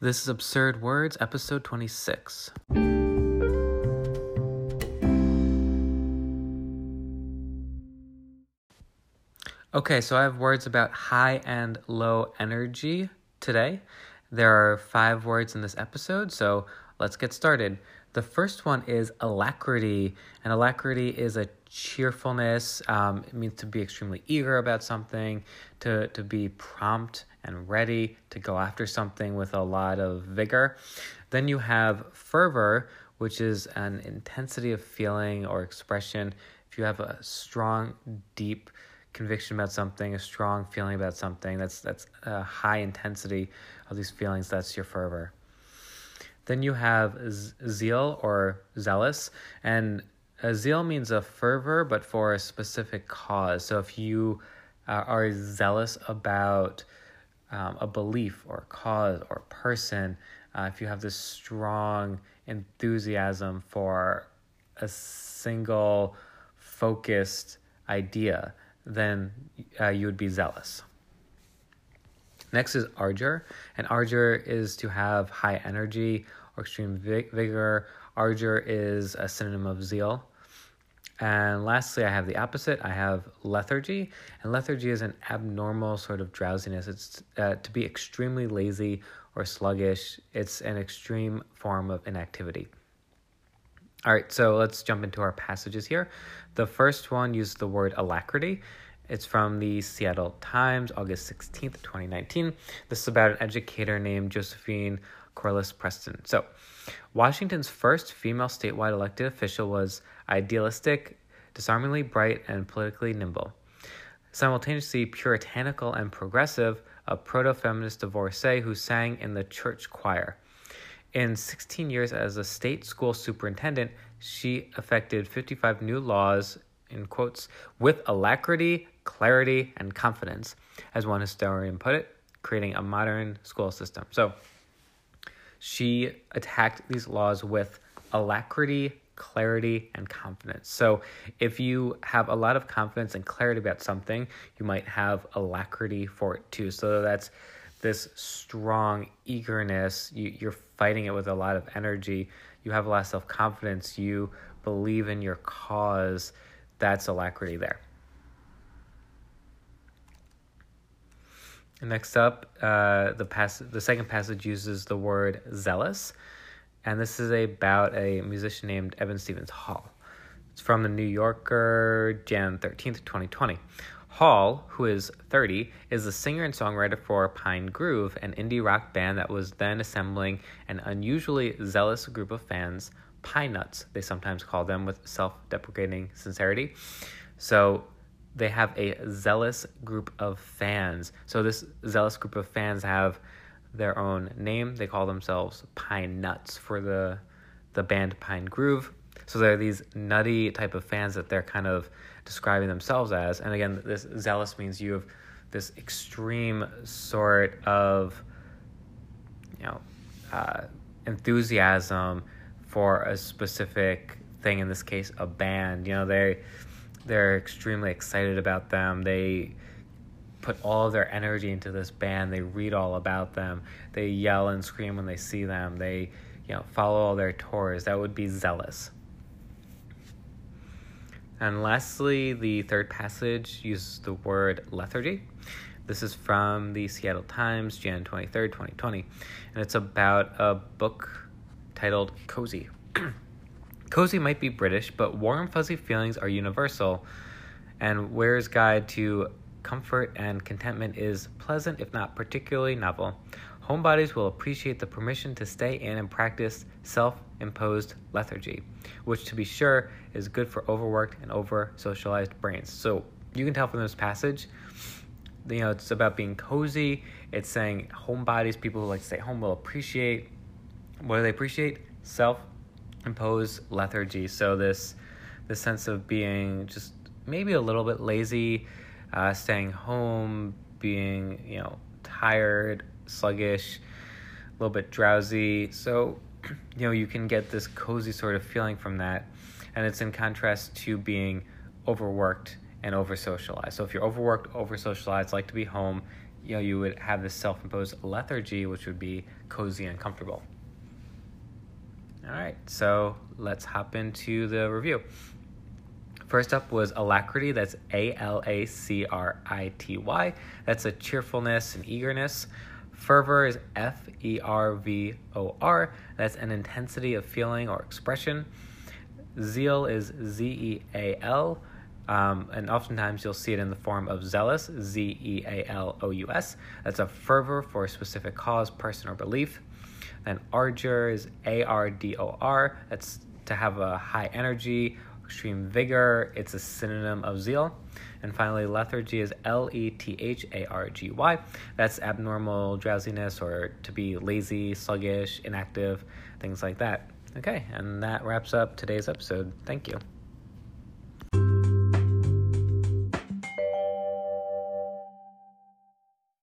This is Absurd Words, episode 26. Okay, so I have words about high and low energy today. There are five words in this episode, so let's get started. The first one is alacrity, and alacrity is a cheerfulness. Um, it means to be extremely eager about something, to, to be prompt and ready to go after something with a lot of vigor. Then you have fervor, which is an intensity of feeling or expression. If you have a strong, deep conviction about something, a strong feeling about something, that's that's a high intensity of these feelings. That's your fervor. Then you have zeal or zealous, and a zeal means a fervor, but for a specific cause. So if you uh, are zealous about um, a belief or cause or person, uh, if you have this strong enthusiasm for a single focused idea, then uh, you would be zealous. Next is ardor, and ardor is to have high energy or extreme vigor. Ardor is a synonym of zeal. And lastly, I have the opposite. I have lethargy, and lethargy is an abnormal sort of drowsiness. It's uh, to be extremely lazy or sluggish. It's an extreme form of inactivity. All right, so let's jump into our passages here. The first one uses the word alacrity. It's from the Seattle Times, August 16th, 2019. This is about an educator named Josephine Corliss Preston. So, Washington's first female statewide elected official was idealistic, disarmingly bright, and politically nimble. Simultaneously puritanical and progressive, a proto feminist divorcee who sang in the church choir. In 16 years as a state school superintendent, she effected 55 new laws, in quotes, with alacrity, clarity, and confidence, as one historian put it, creating a modern school system. So she attacked these laws with alacrity, clarity, and confidence. So if you have a lot of confidence and clarity about something, you might have alacrity for it too. So that's this strong eagerness. You, you're fighting it with a lot of energy. You have a lot of self confidence. You believe in your cause. That's alacrity there. Next up, uh, the pass- the second passage uses the word zealous, and this is about a musician named Evan Stevens Hall. It's from the New Yorker, Jan 13th, 2020. Hall, who is 30, is a singer and songwriter for Pinegrove, an indie rock band that was then assembling an unusually zealous group of fans, Pine Nuts, they sometimes call them with self deprecating sincerity. So they have a zealous group of fans. So this zealous group of fans have their own name. They call themselves Pine Nuts for the the band Pinegrove. So they're these nutty type of fans that they're kind of describing themselves as. And again, this zealous means you have this extreme sort of you know uh, enthusiasm for a specific thing. In this case, a band. You know they they're extremely excited about them. They put all their energy into this band. They read all about them. They yell and scream when they see them. They, you know, follow all their tours. That would be zealous. And lastly, the third passage uses the word lethargy. This is from the Seattle Times, Jan 23rd, 2020. And it's about a book titled Cozy. Cozy might be British, but warm, fuzzy feelings are universal, and Ware's guide to comfort and contentment is pleasant, if not particularly novel. Homebodies will appreciate the permission to stay in and practice self imposed lethargy, which, to be sure, is good for overworked and over socialized brains. So, you can tell from this passage, you know, it's about being cozy. It's saying homebodies, people who like to stay home, will appreciate. What do they appreciate? Self imposed lethargy. So this this sense of being just maybe a little bit lazy, uh, staying home, being you know tired, sluggish, a little bit drowsy. So you know you can get this cozy sort of feeling from that, and it's in contrast to being overworked and over socialized. So if you're overworked, over socialized, like to be home, you know, you would have this self imposed lethargy, which would be cozy and comfortable. All right, so let's hop into the review. First up was alacrity. That's A L A C R I T Y. That's a cheerfulness and eagerness. Fervor is F E R V O R. That's an intensity of feeling or expression. Zeal is Z E A L. Um, and oftentimes you'll see it in the form of zealous, Z E A L O U S. That's a fervor for a specific cause, person, or belief. And ardor is A R D O R. That's to have a high energy, extreme vigor. It's a synonym of zeal. And finally, lethargy is L E T H A R G Y. That's abnormal drowsiness or to be lazy, sluggish, inactive, things like that. Okay, and that wraps up today's episode. Thank you.